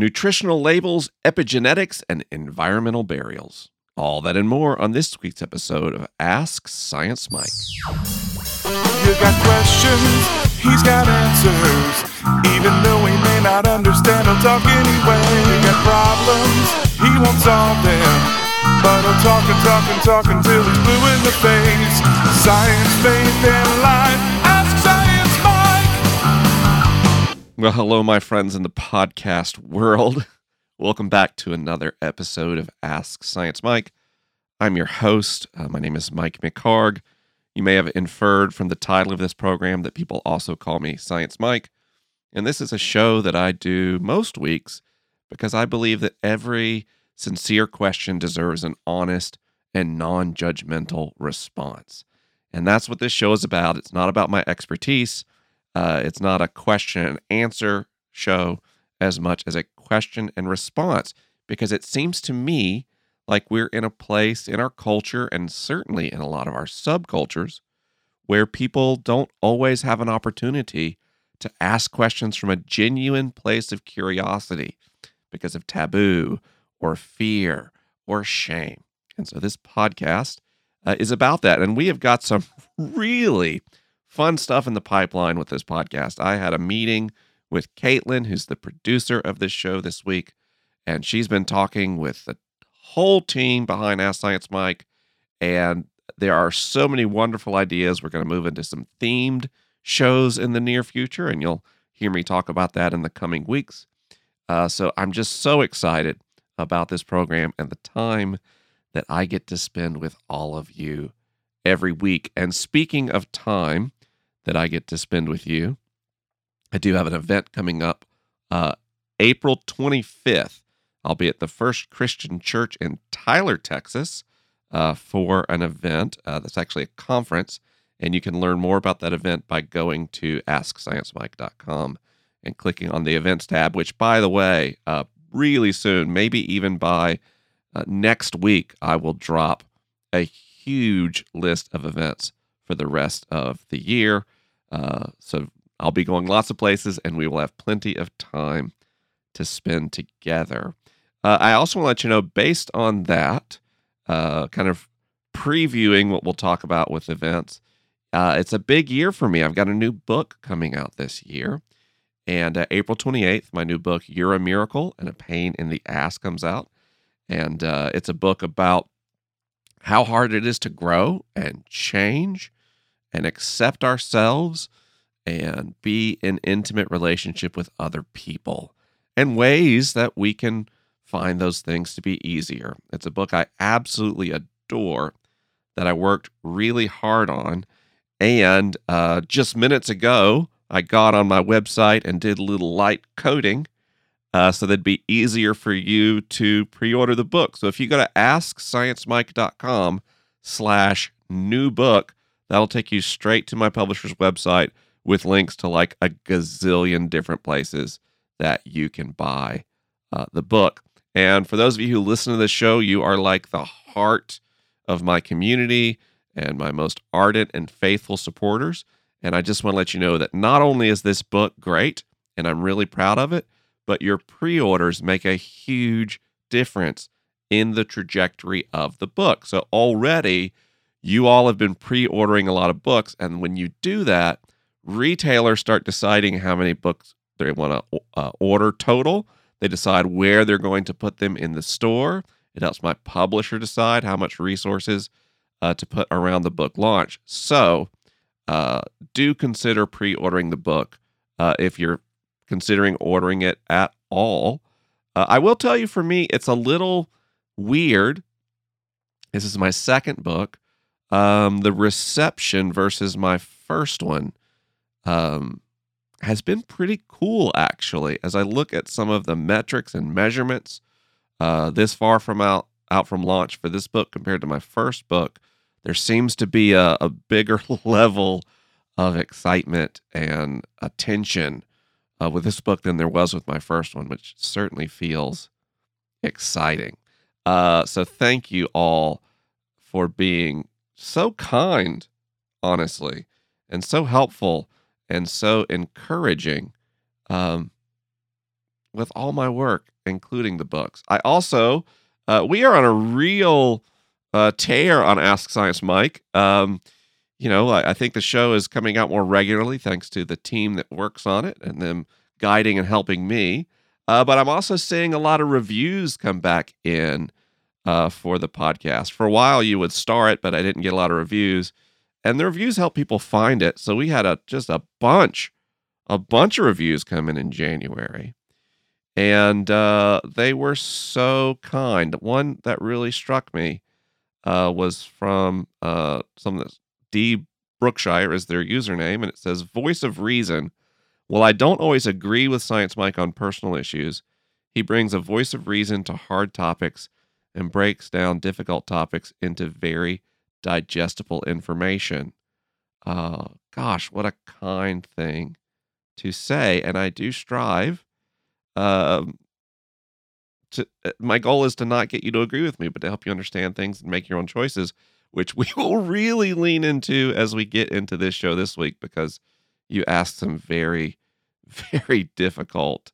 nutritional labels, epigenetics, and environmental burials. All that and more on this week's episode of Ask Science Mike. You got questions, he's got answers. Even though he may not understand, he'll talk anyway. You got problems, he won't solve them. But he'll talk and talk and talk until he's blue in the face. Science, faith, and life. Well, hello, my friends in the podcast world. Welcome back to another episode of Ask Science Mike. I'm your host. Uh, my name is Mike McHargue. You may have inferred from the title of this program that people also call me Science Mike. And this is a show that I do most weeks because I believe that every sincere question deserves an honest and non judgmental response. And that's what this show is about. It's not about my expertise, uh, it's not a question and answer show as much as a question and response, because it seems to me like we're in a place in our culture and certainly in a lot of our subcultures where people don't always have an opportunity to ask questions from a genuine place of curiosity because of taboo or fear or shame. And so this podcast uh, is about that. And we have got some really fun stuff in the pipeline with this podcast. I had a meeting with Caitlin, who's the producer of this show this week, and she's been talking with the whole team behind Ask Science Mike. And there are so many wonderful ideas. We're going to move into some themed shows in the near future, and you'll hear me talk about that in the coming weeks. Uh, so I'm just so excited about this program and the time that I get to spend with all of you every week. And speaking of time that I get to spend with you, I do have an event coming up uh, April 25th. I'll be at the First Christian Church in Tyler, Texas, uh, for an event uh, that's actually a conference. And you can learn more about that event by going to AskScienceMike.com and clicking on the events tab, which, by the way, uh, really soon, maybe even by uh, next week, I will drop a huge list of events for the rest of the year. Uh, so I'll be going lots of places and we will have plenty of time to spend together. Uh, I also want to let you know, based on that, uh, kind of previewing what we'll talk about with events, uh, it's a big year for me. I've got a new book coming out this year. And uh, April 28th, my new book, You're a Miracle and a Pain in the Ass, comes out. And uh, it's a book about how hard it is to grow and change and accept ourselves and be in intimate relationship with other people and ways that we can find those things to be easier. It's a book I absolutely adore that I worked really hard on. And uh, just minutes ago, I got on my website and did a little light coding uh, so that'd be easier for you to pre-order the book. So if you go to asksciencemike.com slash new book, that'll take you straight to my publisher's website with links to like a gazillion different places that you can buy uh, the book. And for those of you who listen to this show, you are like the heart of my community and my most ardent and faithful supporters. And I just want to let you know that not only is this book great, and I'm really proud of it, but your pre orders make a huge difference in the trajectory of the book. So already, you all have been pre ordering a lot of books. And when you do that, retailers start deciding how many books they want to uh, order total. They decide where they're going to put them in the store. It helps my publisher decide how much resources uh, to put around the book launch. So, uh, do consider pre ordering the book uh, if you're considering ordering it at all. Uh, I will tell you for me, it's a little weird. This is my second book. Um, the reception versus my first one um, has been pretty cool, actually. As I look at some of the metrics and measurements uh, this far from out, out from launch for this book compared to my first book, there seems to be a, a bigger level of excitement and attention uh, with this book than there was with my first one, which certainly feels exciting. Uh, so thank you all for being so kind, honestly, and so helpful and so encouraging. Um, with all my work, including the books. I also, uh, we are on a real uh, tear on Ask Science Mike. Um, you know, I, I think the show is coming out more regularly thanks to the team that works on it and them guiding and helping me. Uh, but I'm also seeing a lot of reviews come back in uh, for the podcast. For a while, you would star it, but I didn't get a lot of reviews, and the reviews help people find it. So we had a just a bunch, a bunch of reviews come in in January, and uh, they were so kind. One that really struck me uh, was from uh, some that D Brookshire is their username, and it says "Voice of Reason." Well, I don't always agree with Science Mike on personal issues. He brings a voice of reason to hard topics and breaks down difficult topics into very digestible information. Uh, gosh, what a kind thing to say. And I do strive. Um, to, uh, my goal is to not get you to agree with me, but to help you understand things and make your own choices, which we will really lean into as we get into this show this week because you asked some very, very difficult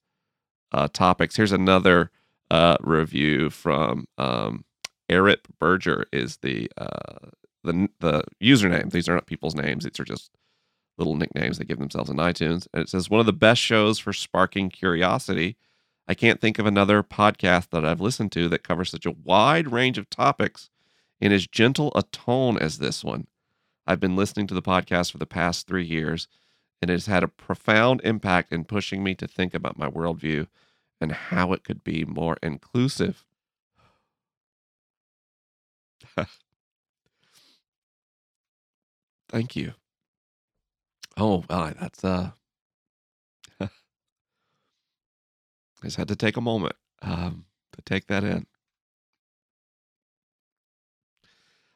uh, topics. Here's another uh, review from um, Eric Berger is the uh, the the username. These are not people's names; these are just little nicknames they give themselves in iTunes. And it says one of the best shows for sparking curiosity. I can't think of another podcast that I've listened to that covers such a wide range of topics in as gentle a tone as this one. I've been listening to the podcast for the past three years, and it has had a profound impact in pushing me to think about my worldview and how it could be more inclusive. Thank you. Oh, well, that's uh I just had to take a moment um, to take that in.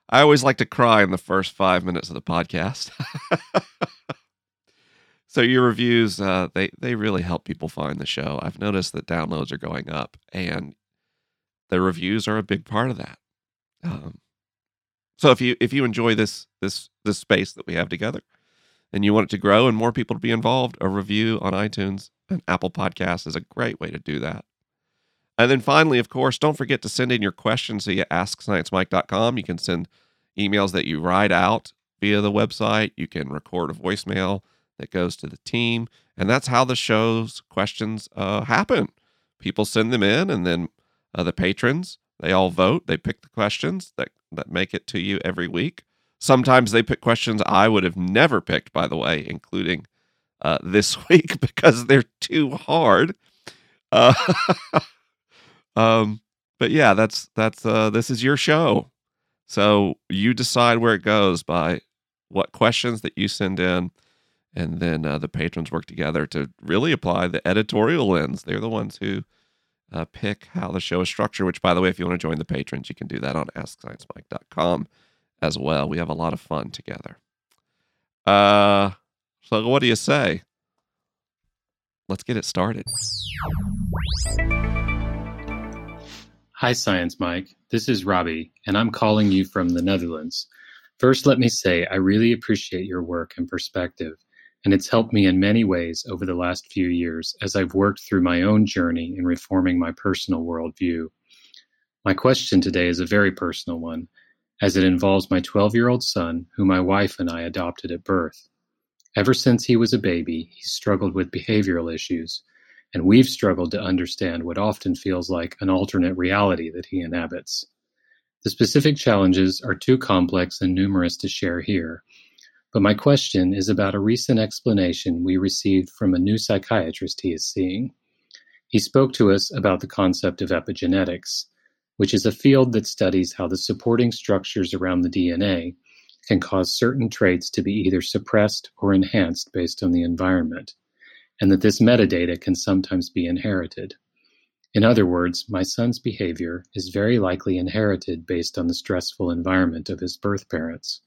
I always like to cry in the first five minutes of the podcast. so your reviews, uh, they they really help people find the show. I've noticed that downloads are going up, and the reviews are a big part of that. Um, so if you if you enjoy this this this space that we have together, and you want it to grow and more people to be involved, a review on iTunes and Apple Podcasts is a great way to do that. And then finally, of course, don't forget to send in your questions via AskScienceMike.com. You can send emails that you write out via the website. You can record a voicemail that goes to the team. And that's how the show's questions uh, happen. People send them in, and then uh, the patrons, they all vote. They pick the questions that, that make it to you every week. Sometimes they pick questions I would have never picked, by the way, including uh, this week because they're too hard. Um, but yeah, that's that's uh, this is your show, so you decide where it goes by what questions that you send in, and then uh, the patrons work together to really apply the editorial lens. They're the ones who uh, pick how the show is structured. Which, by the way, if you want to join the patrons, you can do that on AskScienceMike.com as well. We have a lot of fun together. Uh, so what do you say? Let's get it started. Hi, Science Mike. This is Robbie, and I'm calling you from the Netherlands. First, let me say I really appreciate your work and perspective, and it's helped me in many ways over the last few years as I've worked through my own journey in reforming my personal worldview. My question today is a very personal one, as it involves my 12 year old son, who my wife and I adopted at birth. Ever since he was a baby, he's struggled with behavioral issues, and we've struggled to understand what often feels like an alternate reality that he inhabits. The specific challenges are too complex and numerous to share here, but my question is about a recent explanation we received from a new psychiatrist he is seeing. He spoke to us about the concept of epigenetics, which is a field that studies how the supporting structures around the DNA can cause certain traits to be either suppressed or enhanced based on the environment, and that this metadata can sometimes be inherited. In other words, my son's behavior is very likely inherited based on the stressful environment of his birth parents.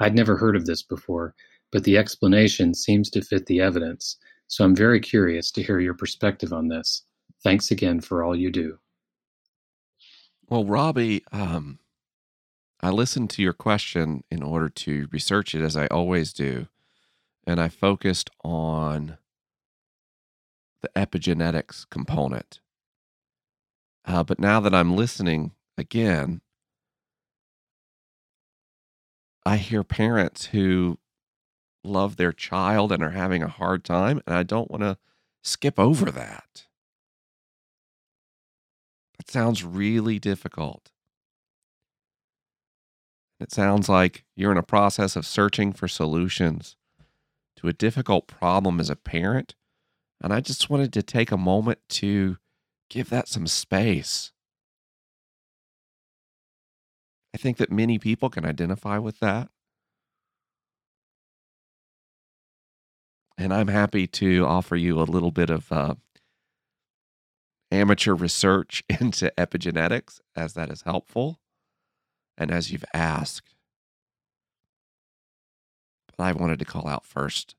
I'd never heard of this before, but the explanation seems to fit the evidence, so I'm very curious to hear your perspective on this. Thanks again for all you do. Well, Robbie, um, I listened to your question in order to research it as I always do. And I focused on the epigenetics component. Uh, but now that I'm listening again, I hear parents who love their child and are having a hard time, and I don't want to skip over that. That sounds really difficult. It sounds like you're in a process of searching for solutions to a difficult problem as a parent. And I just wanted to take a moment to give that some space. I think that many people can identify with that. And I'm happy to offer you a little bit of uh, amateur research into epigenetics as that is helpful and as you've asked. But I wanted to call out first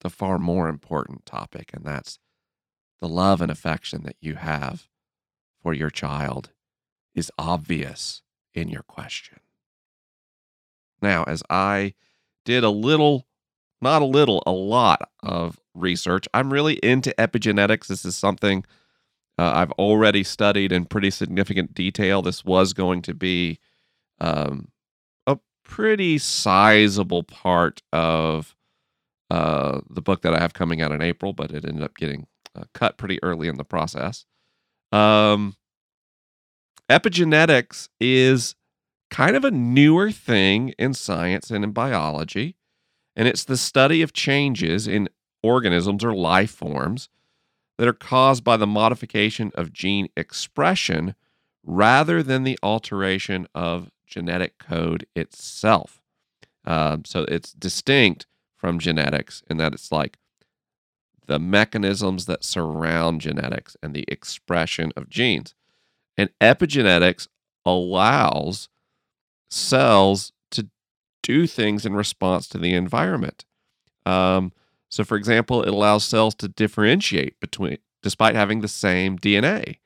the far more important topic, and that's the love and affection that you have for your child is obvious in your question. Now, as I did a little, not a little, a lot of research, I'm really into epigenetics. This is something uh, I've already studied in pretty significant detail. This was going to be um, a pretty sizable part of uh, the book that I have coming out in April, but it ended up getting uh, cut pretty early in the process. Um, epigenetics is kind of a newer thing in science and in biology, and it's the study of changes in organisms or life forms that are caused by the modification of gene expression rather than the alteration of genetic code itself. Um, so it's distinct from genetics in that it's like the mechanisms that surround genetics and the expression of genes. And epigenetics allows cells to do things in response to the environment. Um, so, for example, it allows cells to differentiate between, despite having the same DNA.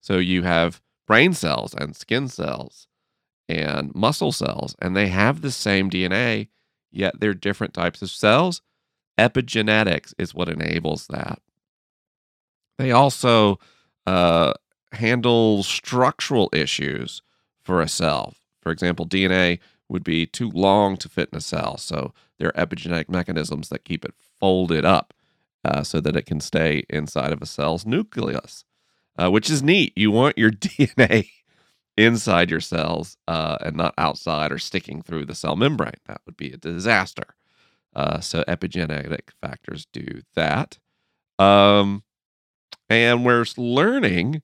So, you have brain cells and skin cells and muscle cells, and they have the same DNA, yet they're different types of cells. Epigenetics is what enables that. They also uh, handle structural issues for a cell. For example, DNA would be too long to fit in a cell. So there are epigenetic mechanisms that keep it folded up uh, so that it can stay inside of a cell's nucleus, uh, which is neat. You want your DNA inside your cells uh, and not outside or sticking through the cell membrane. That would be a disaster. Uh, so epigenetic factors do that. Um, and we're learning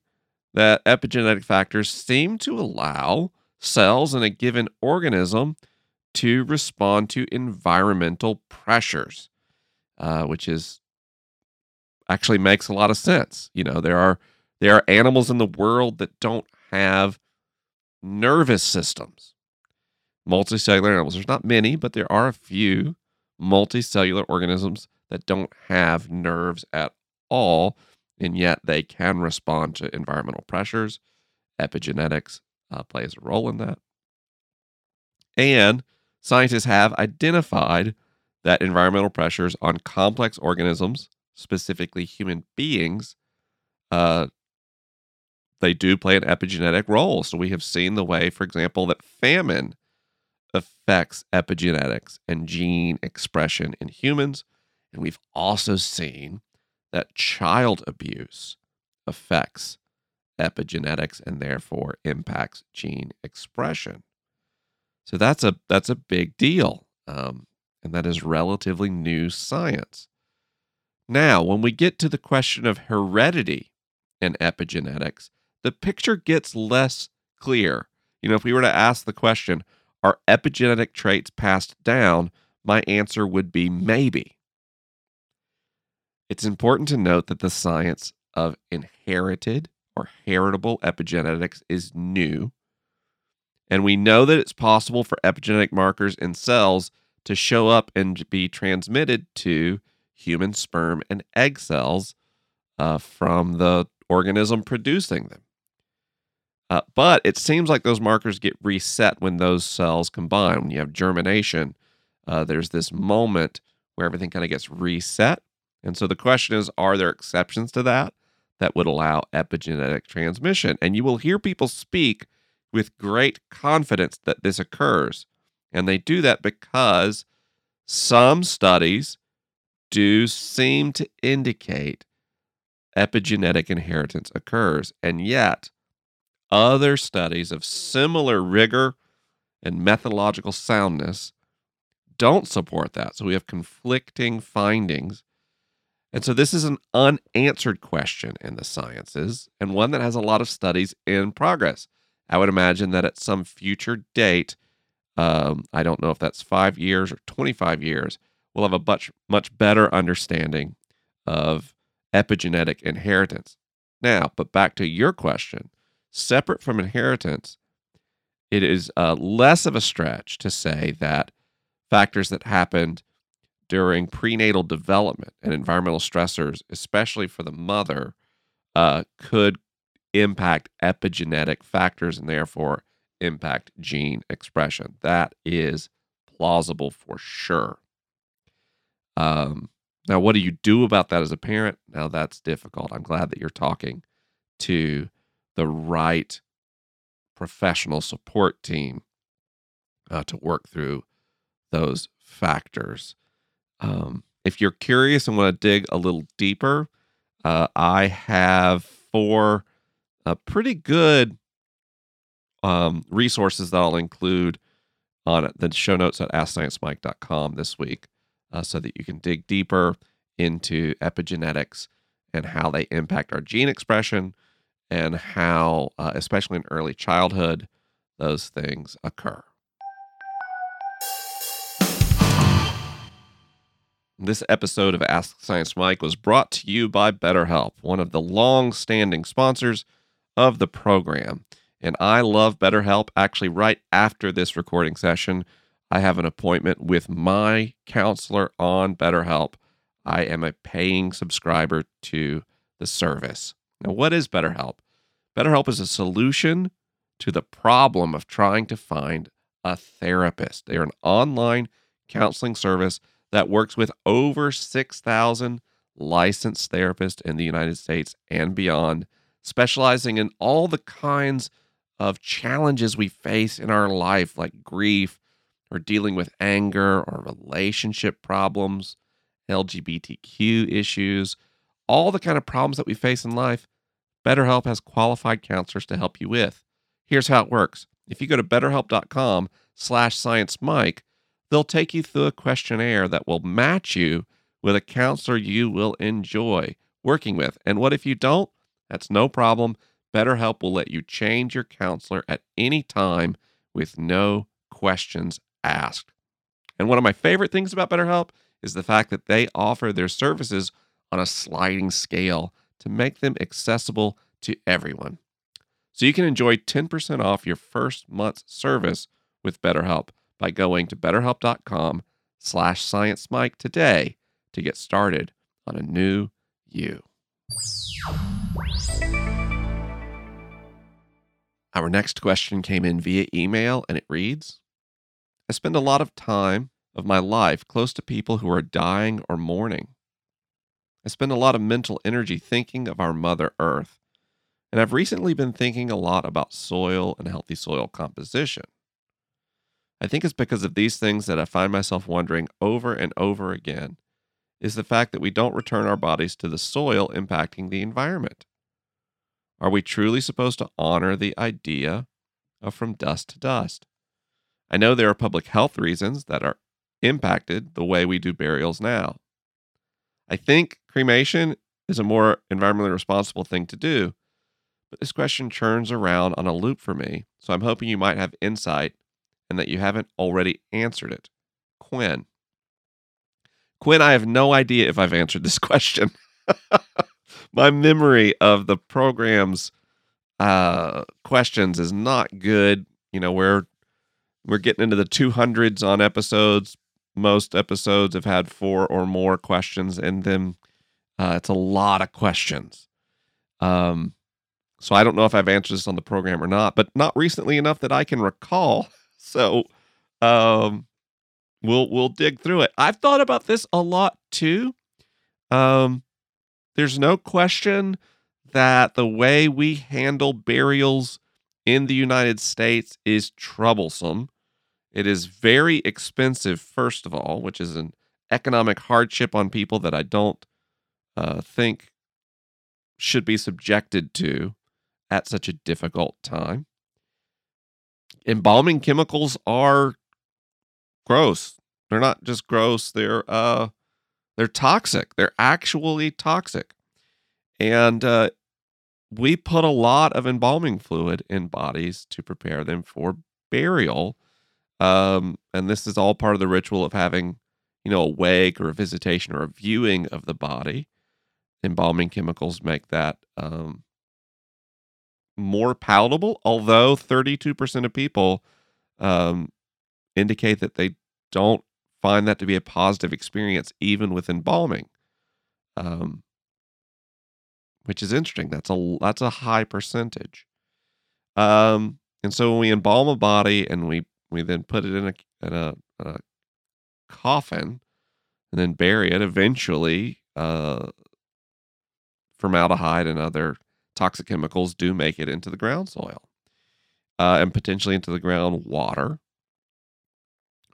that epigenetic factors seem to allow cells in a given organism to respond to environmental pressures, uh, which is actually makes a lot of sense. You know, there are there are animals in the world that don't have nervous systems. Multicellular animals. There's not many, but there are a few multicellular organisms that don't have nerves at all, and yet they can respond to environmental pressures. Epigenetics uh, plays a role in that. And scientists have identified that environmental pressures on complex organisms, specifically human beings, uh, they do play an epigenetic role. So we have seen the way, for example, that famine affects epigenetics and gene expression in humans. And we've also seen that child abuse affects epigenetics and therefore impacts gene expression. So that's a that's a big deal, um, and that is relatively new science. Now, when we get to the question of heredity and epigenetics, the picture gets less clear. You know, if we were to ask the question, are epigenetic traits passed down? My answer would be maybe. It's important to note that the science of inherited or heritable epigenetics is new. And we know that it's possible for epigenetic markers in cells to show up and be transmitted to human sperm and egg cells uh, from the organism producing them. Uh, but it seems like those markers get reset when those cells combine. When you have germination, uh, there's this moment where everything kind of gets reset And so the question is are there exceptions to that that would allow epigenetic transmission? And you will hear people speak with great confidence that this occurs. And they do that because some studies do seem to indicate epigenetic inheritance occurs. And yet, other studies of similar rigor and methodological soundness don't support that. So we have conflicting findings. And so this is an unanswered question in the sciences and one that has a lot of studies in progress. I would imagine that at some future date, um, I don't know if that's five years or 25 years, we'll have a much, much better understanding of epigenetic inheritance. Now, but back to your question separate from inheritance, it is uh, less of a stretch to say that factors that happened during prenatal development and environmental stressors, especially for the mother, uh, could impact epigenetic factors and therefore impact gene expression. That is plausible for sure. Um, now, what do you do about that as a parent? Now, that's difficult. I'm glad that you're talking to the right professional support team uh, to work through those factors. Um, if you're curious and want to dig a little deeper, uh, I have four uh, pretty good um, resources that I'll include on the show notes at AskScienceMike.com this week uh, so that you can dig deeper into epigenetics and how they impact our gene expression and how, uh, especially in early childhood, those things occur. This episode of Ask Science Mike was brought to you by BetterHelp, one of the long standing sponsors of the program. And I love BetterHelp. Actually, right after this recording session, I have an appointment with my counselor on BetterHelp. I am a paying subscriber to the service. Now, what is BetterHelp? BetterHelp is a solution to the problem of trying to find a therapist. They are an online counseling service that works with over 6,000 licensed therapists in the United States and beyond, specializing in all the kinds of challenges we face in our life, like grief, or dealing with anger, or relationship problems, LGBTQ issues, all the kind of problems that we face in life. BetterHelp has qualified counselors to help you with. Here's how it works. If you go to betterhelp.com slash sciencemike, they'll take you through a questionnaire that will match you with a counselor you will enjoy working with. And what if you don't? That's no problem. BetterHelp will let you change your counselor at any time with no questions asked. And one of my favorite things about BetterHelp is the fact that they offer their services on a sliding scale to make them accessible to everyone. So you can enjoy 10% off your first month's service with BetterHelp by going to betterhelp.com slash sciencemike today to get started on a new you. Our next question came in via email and it reads I spend a lot of time of my life close to people who are dying or mourning. I spend a lot of mental energy thinking of our Mother Earth, and I've recently been thinking a lot about soil and healthy soil composition. I think it's because of these things that I find myself wondering over and over again is the fact that we don't return our bodies to the soil impacting the environment. Are we truly supposed to honor the idea of from dust to dust? I know there are public health reasons that are impacted the way we do burials now. I think cremation is a more environmentally responsible thing to do, but this question churns around on a loop for me, so I'm hoping you might have insight and that you haven't already answered it. Quinn. Quinn, I have no idea if I've answered this question. My memory of the program's uh, questions is not good. You know, we're we're getting into the 200s on episodes. Most episodes have had four or more questions in them. Uh, it's a lot of questions. Um, so I don't know if I've answered this on the program or not, but not recently enough that I can recall. So um, we'll we'll dig through it. I've thought about this a lot too. Um, there's no question that the way we handle burials in the United States is troublesome. It is very expensive, first of all, which is an economic hardship on people that I don't uh, think should be subjected to at such a difficult time. Embalming chemicals are gross. They're not just gross, they're uh they're toxic. They're actually toxic. And uh, we put a lot of embalming fluid in bodies to prepare them for burial. Um, and this is all part of the ritual of having, you know, a wake or a visitation or a viewing of the body. Embalming chemicals make that um, more palatable, although 32% of people um, indicate that they don't find that to be a positive experience, even with embalming, um, which is interesting. That's a that's a high percentage. Um, and so when we embalm a body and we we then put it in a in a, a coffin and then bury it, eventually, uh, formaldehyde and other toxic chemicals do make it into the ground soil uh, and potentially into the ground water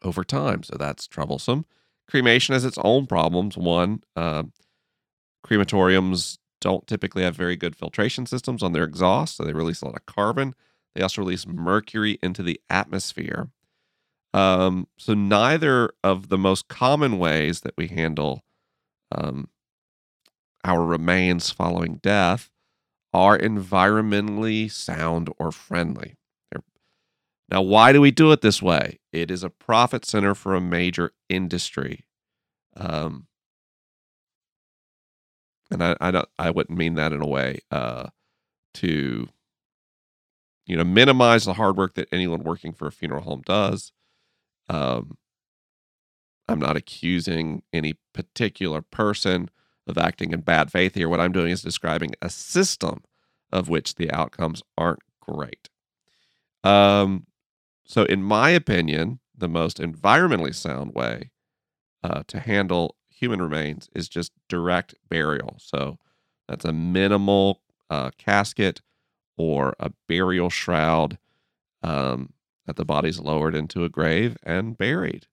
over time. So that's troublesome. Cremation has its own problems. One, uh, crematoriums don't typically have very good filtration systems on their exhaust, so they release a lot of carbon. They also release mercury into the atmosphere. Um, so neither of the most common ways that we handle um, our remains following death are environmentally sound or friendly. Now, why do we do it this way? It is a profit center for a major industry. Um, and I, I don't, I wouldn't mean that in a way uh, to, you know, minimize the hard work that anyone working for a funeral home does. Um, I'm not accusing any particular person of acting in bad faith here. What I'm doing is describing a system of which the outcomes aren't great. Um, so, in my opinion, the most environmentally sound way uh, to handle human remains is just direct burial. So, that's a minimal uh, casket or a burial shroud um, that the body's lowered into a grave and buried.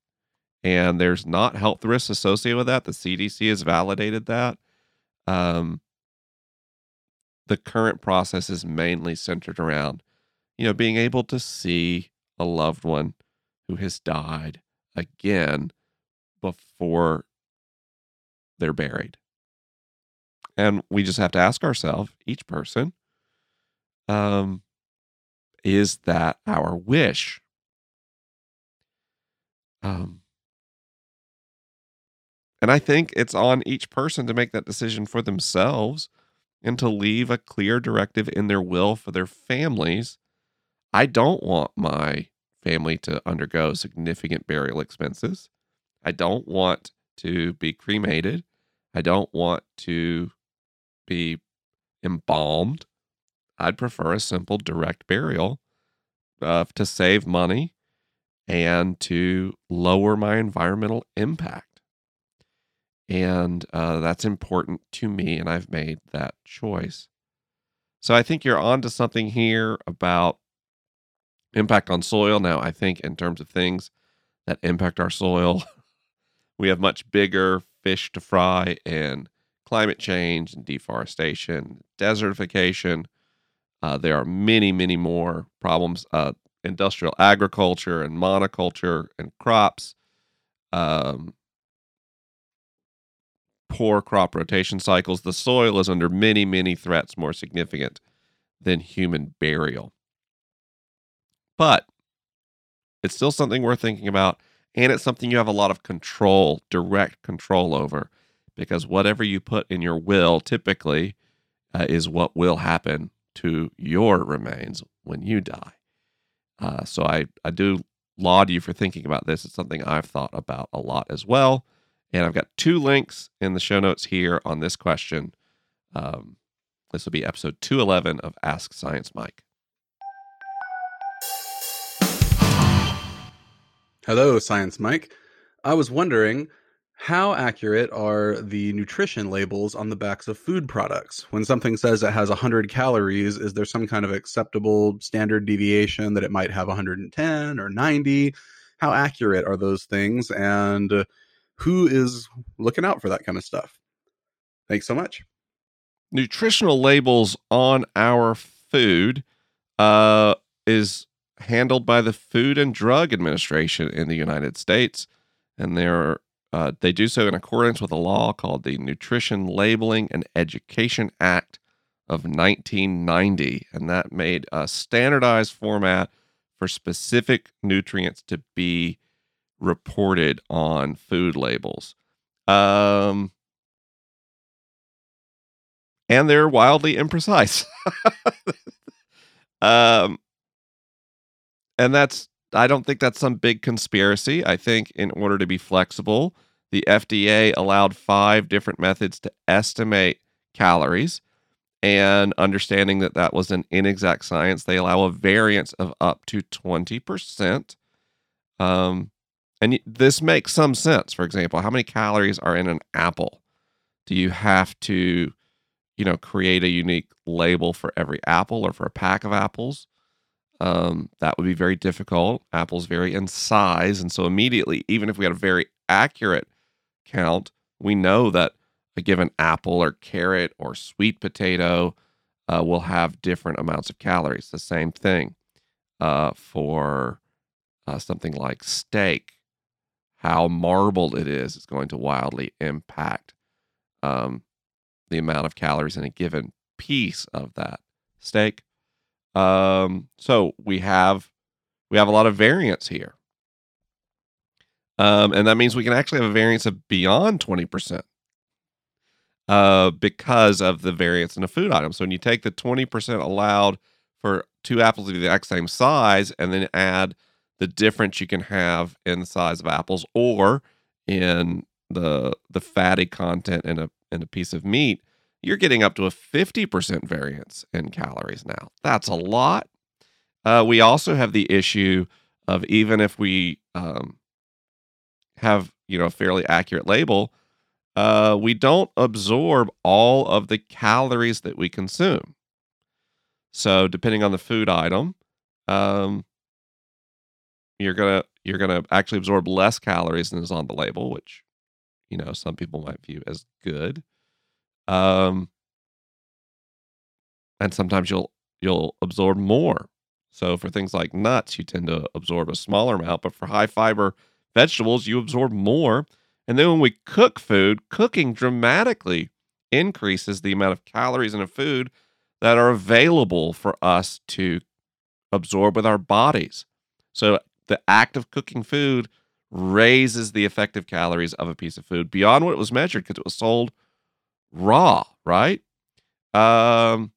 And there's not health risks associated with that. The CDC has validated that. Um, the current process is mainly centered around, you know, being able to see a loved one who has died again before they're buried. And we just have to ask ourselves, each person, um, is that our wish? Um, and I think it's on each person to make that decision for themselves and to leave a clear directive in their will for their families I don't want my family to undergo significant burial expenses. I don't want to be cremated. I don't want to be embalmed. I'd prefer a simple direct burial uh, to save money and to lower my environmental impact. And uh, that's important to me, and I've made that choice. So I think you're onto something here about impact on soil. Now, I think in terms of things that impact our soil, we have much bigger fish to fry and climate change and deforestation, desertification. Uh, there are many, many more problems. Uh, industrial agriculture and monoculture and crops, um, poor crop rotation cycles. The soil is under many, many threats more significant than human burial. But it's still something worth thinking about. And it's something you have a lot of control, direct control over, because whatever you put in your will typically uh, is what will happen to your remains when you die. Uh, so I, I do laud you for thinking about this. It's something I've thought about a lot as well. And I've got two links in the show notes here on this question. Um, this will be episode 211 of Ask Science Mike. Hello, Science Mike. I was wondering, How accurate are the nutrition labels on the backs of food products? When something says it has 100 calories, is there some kind of acceptable standard deviation that it might have 110 or 90? How accurate are those things? And who is looking out for that kind of stuff? Thanks so much. Nutritional labels on our food uh, is handled by the Food and Drug Administration in the United States, and they're uh, they do so in accordance with a law called the Nutrition Labeling and Education Act of 1990, and that made a standardized format for specific nutrients to be reported on food labels. Um, and they're wildly imprecise. um, and that's I don't think that's some big conspiracy. I think in order to be flexible, the FDA allowed five different methods to estimate calories. And understanding that that was an inexact science, they allow a variance of up to 20%. Um, and this makes some sense. For example, how many calories are in an apple? Do you have to, you know, create a unique label for every apple or for a pack of apples? Um, that would be very difficult. Apples vary in size. And so immediately, even if we had a very accurate count, we know that a given apple or carrot or sweet potato uh, will have different amounts of calories. The same thing uh, for uh, something like steak. How marbled it is is going to wildly impact um, the amount of calories in a given piece of that steak. Um, so we have we have a lot of variance here. Um, and that means we can actually have a variance of beyond 20% uh, because of the variance in a food item. So when you take the 20% allowed for two apples to be the exact same size and then add the difference you can have in the size of apples or in the the fatty content in a in a piece of meat, you're getting up to a 50% variance in calories now. That's a lot. Uh, we also have the issue of even if we um, have you know a fairly accurate label, uh, we don't absorb all of the calories that we consume. So depending on the food item, um, you're gonna you're gonna actually absorb less calories than is on the label, which you know some people might view as good. Um, and sometimes you'll you'll absorb more. So for things like nuts, you tend to absorb a smaller amount, but for high fiber vegetables, you absorb more. And then when we cook food, cooking dramatically increases the amount of calories in a food that are available for us to absorb with our bodies. So the act of cooking food raises the effective calories of a piece of food beyond what it was measured because it was sold raw, right? Um,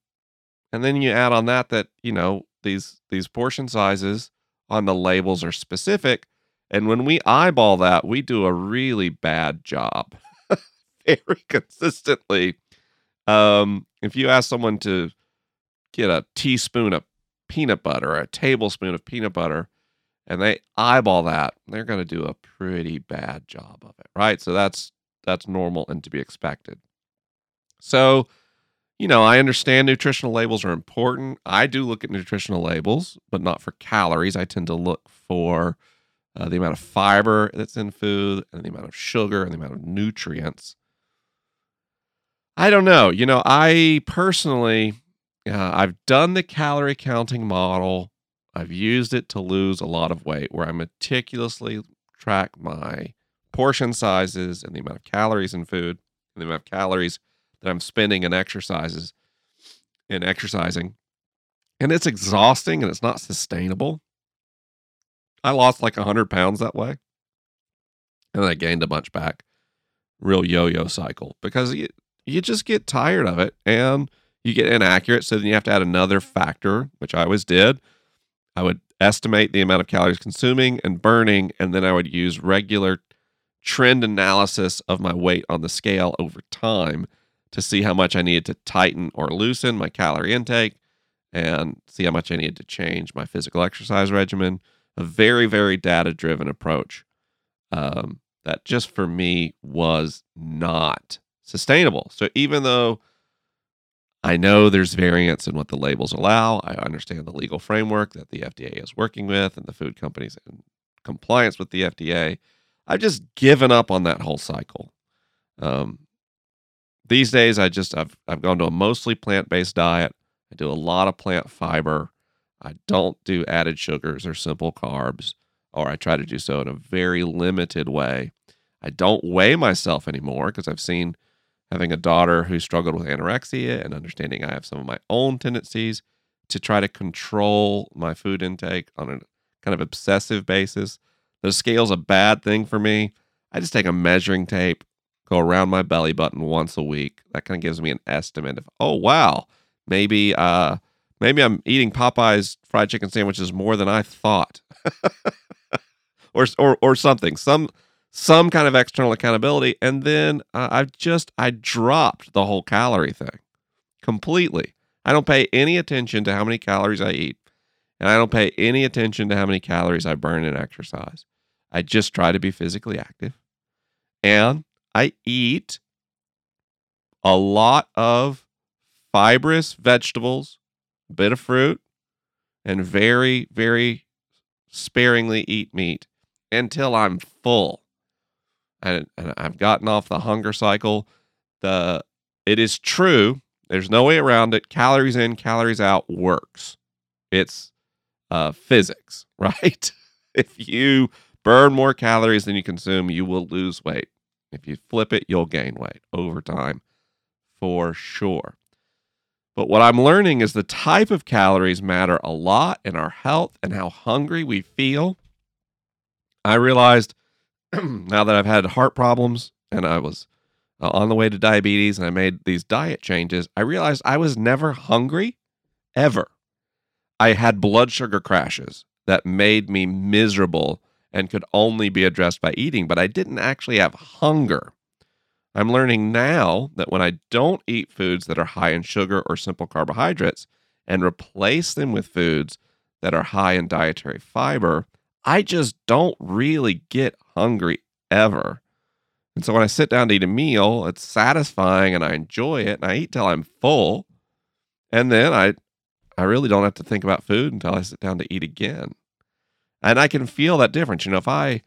and then you add on that that you know these these portion sizes on the labels are specific, and when we eyeball that, we do a really bad job, very consistently. Um, if you ask someone to get a teaspoon of peanut butter or a tablespoon of peanut butter, and they eyeball that, they're going to do a pretty bad job of it, right? So that's that's normal and to be expected. So, you know, I understand nutritional labels are important. I do look at nutritional labels, but not for calories. I tend to look for uh, the amount of fiber that's in food and the amount of sugar and the amount of nutrients. I don't know. You know, I personally, uh, I've done the calorie counting model. I've used it to lose a lot of weight where I meticulously track my portion sizes and the amount of calories in food and the amount of calories that I'm spending in exercises in exercising. And it's exhausting and it's not sustainable. I lost like 100 pounds that way. And then I gained a bunch back. Real yo yo cycle because you, you just get tired of it and you get inaccurate. So then you have to add another factor, which I always did. I would estimate the amount of calories consuming and burning, and then I would use regular trend analysis of my weight on the scale over time to see how much I needed to tighten or loosen my calorie intake and see how much I needed to change my physical exercise regimen. A very, very data driven approach um, that just for me was not sustainable. So even though I know there's variance in what the labels allow, I understand the legal framework that the FDA is working with and the food companies in compliance with the FDA. I've just given up on that whole cycle. Um, these days, I just I've I've gone to a mostly plant based diet. I do a lot of plant fiber. I don't do added sugars or simple carbs, or I try to do so in a very limited way. I don't weigh myself anymore because I've seen having a daughter who struggled with anorexia and understanding I have some of my own tendencies to try to control my food intake on a kind of obsessive basis. The scale's a bad thing for me. I just take a measuring tape, go around my belly button once a week. That kind of gives me an estimate of, oh wow, maybe uh maybe I'm eating Popeye's fried chicken sandwiches more than I thought. or or or something. Some some kind of external accountability and then uh, I've just I dropped the whole calorie thing completely. I don't pay any attention to how many calories I eat. And I don't pay any attention to how many calories I burn in exercise. I just try to be physically active. And I eat a lot of fibrous vegetables, a bit of fruit, and very, very sparingly eat meat until I'm full. And, and I've gotten off the hunger cycle. The it is true. There's no way around it. Calories in, calories out works. It's uh, physics, right? if you burn more calories than you consume, you will lose weight. If you flip it, you'll gain weight over time for sure. But what I'm learning is the type of calories matter a lot in our health and how hungry we feel. I realized now that I've had heart problems and I was uh, on the way to diabetes and I made these diet changes, I realized I was never hungry ever. I had blood sugar crashes that made me miserable and could only be addressed by eating, but I didn't actually have hunger. I'm learning now that when I don't eat foods that are high in sugar or simple carbohydrates and replace them with foods that are high in dietary fiber, I just don't really get hungry ever. And so when I sit down to eat a meal, it's satisfying and I enjoy it and I eat till I'm full. And then I I really don't have to think about food until I sit down to eat again. And I can feel that difference. You know, if I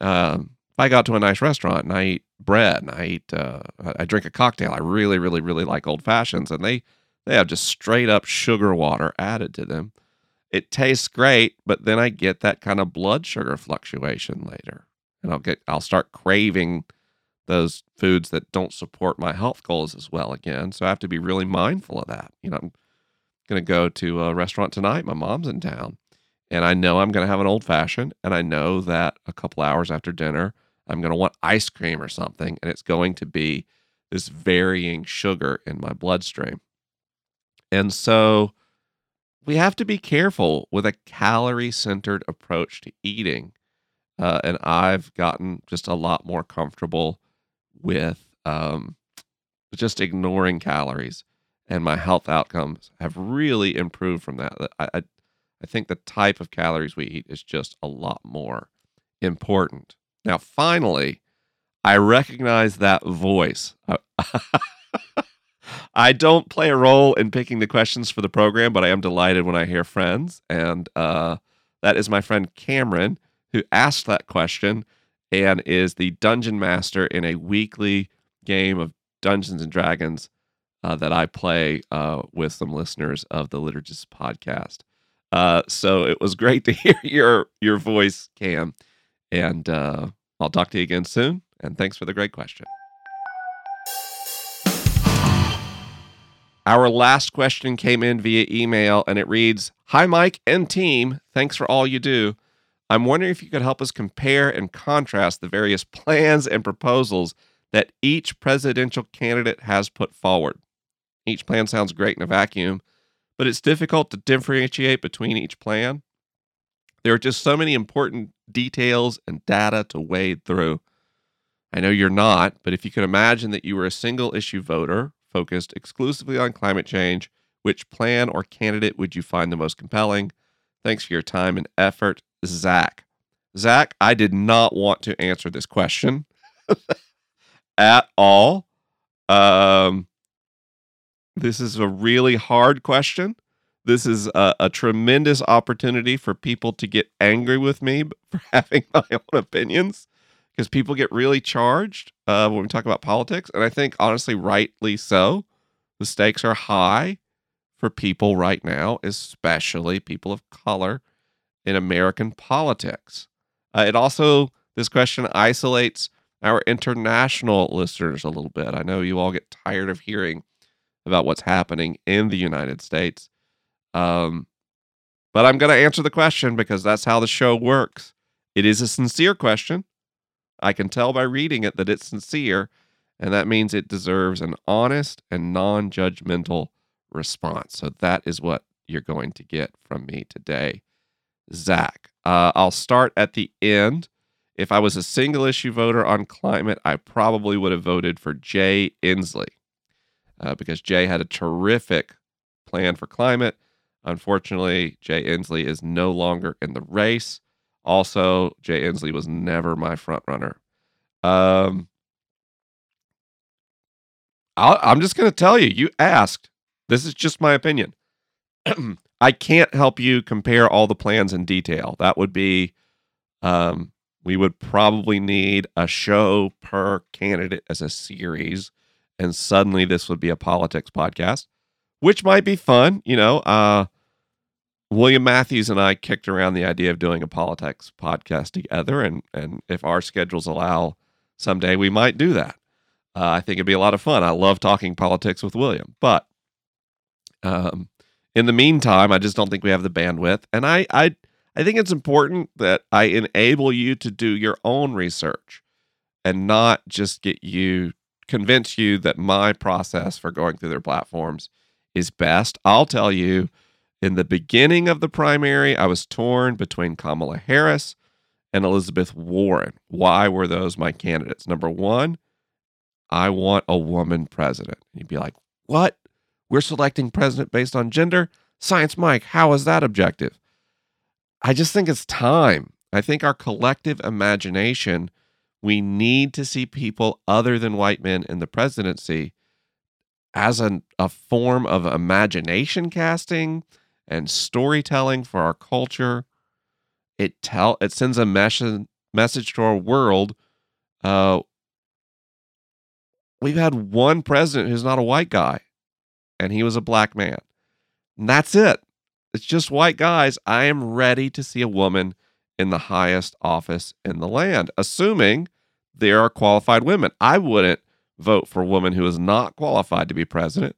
um, if I got to a nice restaurant and I eat bread and I eat uh, I drink a cocktail, I really, really, really like old fashions, and they they have just straight up sugar water added to them. It tastes great, but then I get that kind of blood sugar fluctuation later, and I'll get I'll start craving those foods that don't support my health goals as well again. So I have to be really mindful of that. You know, I'm going to go to a restaurant tonight. My mom's in town, and I know I'm going to have an old fashioned, and I know that a couple hours after dinner, I'm going to want ice cream or something, and it's going to be this varying sugar in my bloodstream. And so we have to be careful with a calorie centered approach to eating. Uh, and I've gotten just a lot more comfortable with um, just ignoring calories and my health outcomes have really improved from that. I, I, I think the type of calories we eat is just a lot more important. Now, finally, I recognize that voice. I don't play a role in picking the questions for the program, but I am delighted when I hear friends. And uh, that is my friend Cameron, who asked that question and is the dungeon master in a weekly game of Dungeons and Dragons uh, that I play uh, with some listeners of the Liturgist podcast. Uh, so it was great to hear your your voice, Cam, and uh, I'll talk to you again soon. And thanks for the great question. Our last question came in via email, and it reads Hi, Mike and team. Thanks for all you do. I'm wondering if you could help us compare and contrast the various plans and proposals that each presidential candidate has put forward. Each plan sounds great in a vacuum, but it's difficult to differentiate between each plan. There are just so many important details and data to wade through. I know you're not, but if you could imagine that you were a single issue voter focused exclusively on climate change, which plan or candidate would you find the most compelling? Thanks for your time and effort, Zach. Zach, I did not want to answer this question at all. Um, this is a really hard question. This is a, a, tremendous opportunity for people to get angry with me for having my own opinions because people get really charged uh, when we talk about politics. And I think, honestly, rightly so. The stakes are high for people right now, especially people of color in American politics. Uh, it also, this question isolates our international listeners a little bit. I know you all get tired of hearing about what's happening in the United States. Um, but I'm going to answer the question because that's how the show works. It is a sincere question. I can tell by reading it that it's sincere, and that means it deserves an honest and non judgmental response. So that is what you're going to get from me today. Zach, uh, I'll start at the end. If I was a single issue voter on climate, I probably would have voted for Jay Inslee uh, because Jay had a terrific plan for climate. Unfortunately, Jay Inslee is no longer in the race. Also, Jay Inslee was never my front runner. Um, i am just going to tell you, you asked. This is just my opinion. I can't help you compare all the plans in detail. That would be, um, we would probably need a show per candidate as a series. And suddenly this would be a politics podcast, which might be fun. You know, uh, William Matthews and I kicked around the idea of doing a politics podcast together. And, and if our schedules allow someday, we might do that. Uh, I think it'd be a lot of fun. I love talking politics with William. But um, in the meantime, I just don't think we have the bandwidth. And I, I, I think it's important that I enable you to do your own research and not just get you convince you that my process for going through their platforms is best. I'll tell you in the beginning of the primary, I was torn between Kamala Harris and Elizabeth Warren. Why were those my candidates? Number one, I want a woman president. You'd be like, what? We're selecting president based on gender? Science Mike, how is that objective? I just think it's time. I think our collective imagination, we need to see people other than white men in the presidency as an, a form of imagination casting and storytelling for our culture. It tell it sends a message message to our world. Uh, we've had one president who's not a white guy, and he was a black man. And that's it. It's just white guys. I am ready to see a woman in the highest office in the land, assuming there are qualified women. I wouldn't vote for a woman who is not qualified to be president.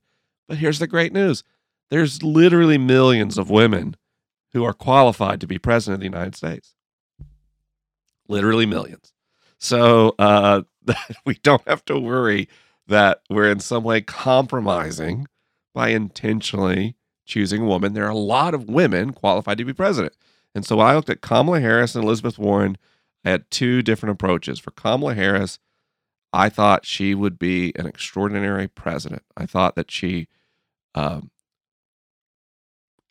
But here's the great news there's literally millions of women who are qualified to be president of the United States. Literally millions. So uh, we don't have to worry that we're in some way compromising by intentionally choosing a woman. There are a lot of women qualified to be president. And so I looked at Kamala Harris and Elizabeth Warren, had two different approaches. For Kamala Harris, I thought she would be an extraordinary president. I thought that she um,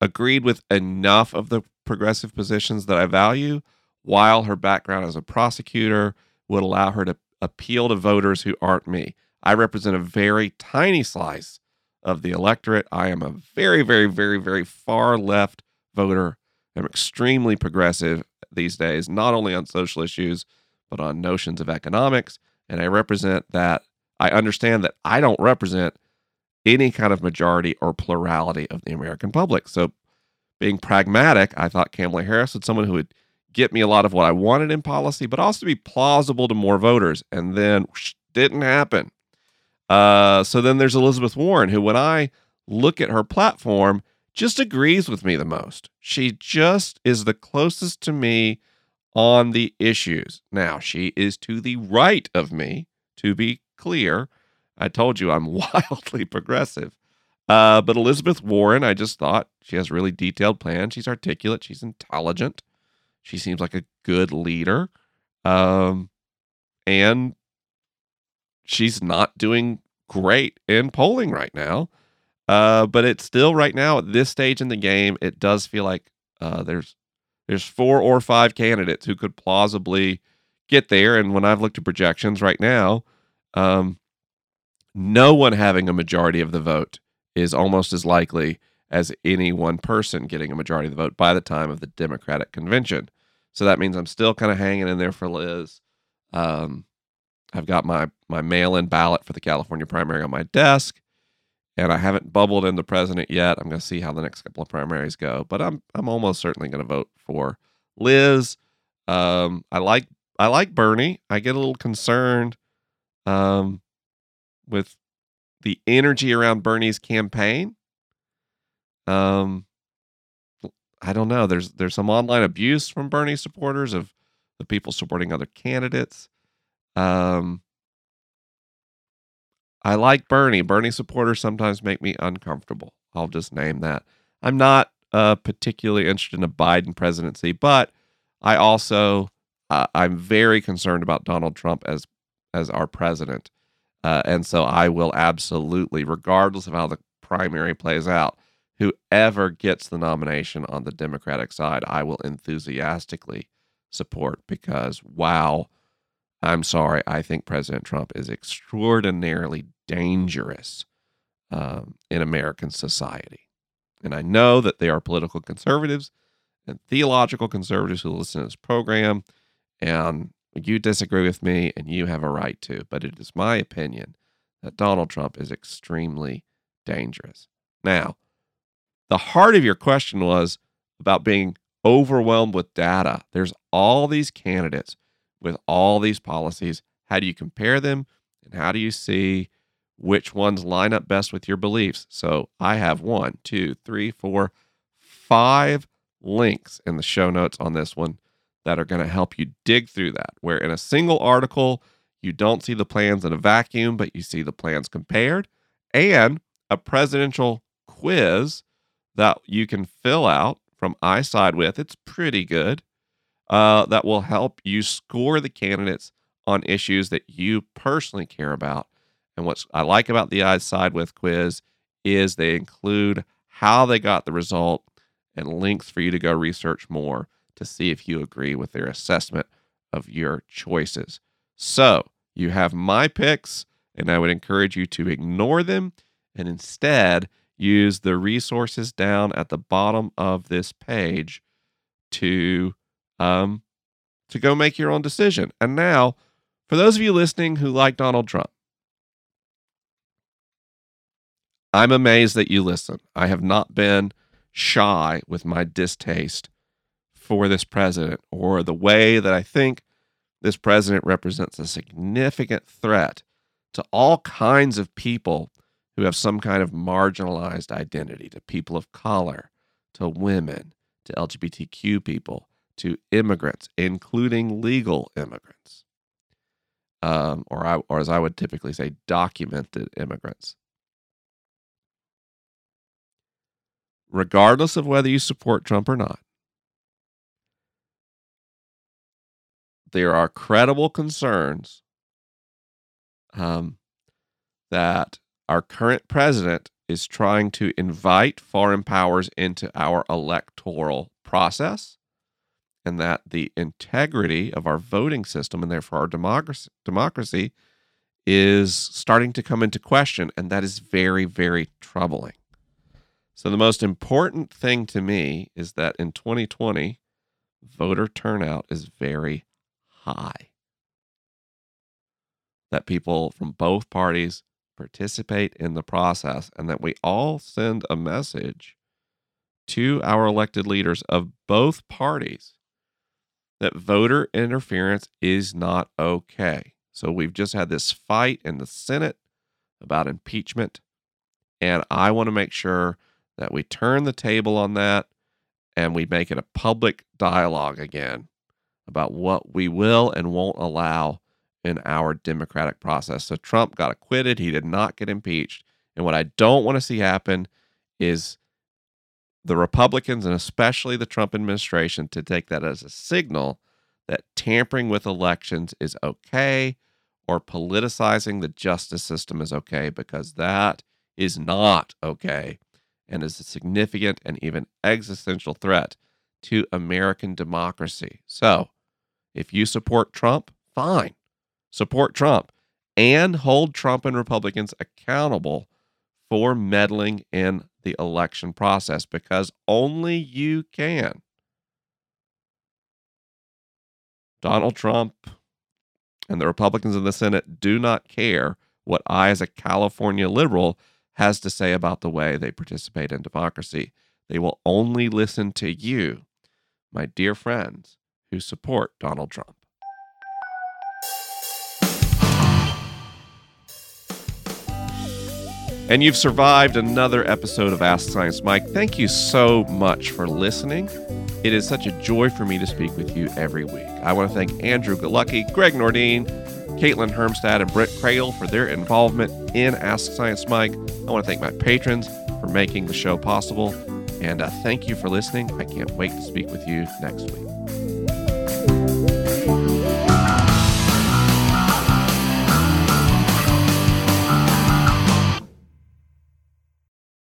agreed with enough of the progressive positions that I value, while her background as a prosecutor would allow her to appeal to voters who aren't me. I represent a very tiny slice of the electorate. I am a very, very, very, very far left voter. I'm extremely progressive these days, not only on social issues, but on notions of economics. And I represent that. I understand that I don't represent any kind of majority or plurality of the American public. So, being pragmatic, I thought Kamala Harris was someone who would get me a lot of what I wanted in policy, but also be plausible to more voters. And then whoosh, didn't happen. Uh, so then there's Elizabeth Warren, who, when I look at her platform, just agrees with me the most. She just is the closest to me on the issues. Now, she is to the right of me, to be clear. I told you I'm wildly progressive. Uh, but Elizabeth Warren, I just thought she has really detailed plans. She's articulate. She's intelligent. She seems like a good leader. Um, and she's not doing great in polling right now. Uh, but it's still right now at this stage in the game, it does feel like uh, there's there's four or five candidates who could plausibly get there. And when I've looked at projections right now, um, no one having a majority of the vote is almost as likely as any one person getting a majority of the vote by the time of the Democratic convention. So that means I'm still kind of hanging in there for Liz. Um, I've got my my mail-in ballot for the California primary on my desk, and I haven't bubbled in the president yet. I'm going to see how the next couple of primaries go, but I'm I'm almost certainly going to vote for Liz. Um, I like I like Bernie. I get a little concerned um, with the energy around Bernie's campaign. Um, I don't know. There's there's some online abuse from Bernie supporters of the people supporting other candidates. Um, I like Bernie. Bernie supporters sometimes make me uncomfortable. I'll just name that. I'm not uh, particularly interested in a Biden presidency, but I also uh, I'm very concerned about Donald Trump as as our president, uh, and so I will absolutely, regardless of how the primary plays out, whoever gets the nomination on the Democratic side, I will enthusiastically support because wow, I'm sorry, I think President Trump is extraordinarily dangerous um, in American society. And I know that there are political conservatives and theological conservatives who listen to this program, and you disagree with me, and you have a right to. But it is my opinion that Donald Trump is extremely dangerous. Now, the heart of your question was about being overwhelmed with data. There's all these candidates with all these policies. How do you compare them? And how do you see which ones line up best with your beliefs? So I have one, two, three, four, five links in the show notes on this one that are going to help you dig through that. Where in a single article, you don't see the plans in a vacuum, but you see the plans compared, and a presidential quiz that you can fill out from iSide with. It's pretty good. Uh, that will help you score the candidates on issues that you personally care about. And what I like about the I Side with quiz is they include how they got the result and links for you to go research more to see if you agree with their assessment of your choices. So you have my picks, and I would encourage you to ignore them and instead use the resources down at the bottom of this page to um to go make your own decision. And now, for those of you listening who like Donald Trump, I'm amazed that you listen. I have not been shy with my distaste for this president or the way that I think this president represents a significant threat to all kinds of people who have some kind of marginalized identity to people of color, to women, to LGBTQ people, to immigrants, including legal immigrants, um, or, I, or as I would typically say, documented immigrants. Regardless of whether you support Trump or not, there are credible concerns um, that our current president is trying to invite foreign powers into our electoral process and that the integrity of our voting system and therefore our democracy, democracy is starting to come into question and that is very very troubling. So the most important thing to me is that in 2020 voter turnout is very high. That people from both parties participate in the process, and that we all send a message to our elected leaders of both parties that voter interference is not okay. So we've just had this fight in the Senate about impeachment, and I want to make sure that we turn the table on that and we make it a public dialogue again about what we will and won't allow in our democratic process. So Trump got acquitted. He did not get impeached. And what I don't want to see happen is the Republicans and especially the Trump administration to take that as a signal that tampering with elections is okay or politicizing the justice system is okay because that is not okay and is a significant and even existential threat to American democracy. So, if you support Trump, fine. Support Trump and hold Trump and Republicans accountable for meddling in the election process because only you can. Donald Trump and the Republicans in the Senate do not care what I, as a California liberal, has to say about the way they participate in democracy. They will only listen to you, my dear friends, who support Donald Trump. And you've survived another episode of Ask Science Mike. Thank you so much for listening. It is such a joy for me to speak with you every week. I want to thank Andrew Galucki, Greg Nordine, Caitlin Hermstad, and Britt Cradle for their involvement in Ask Science Mike. I want to thank my patrons for making the show possible. And uh, thank you for listening. I can't wait to speak with you next week.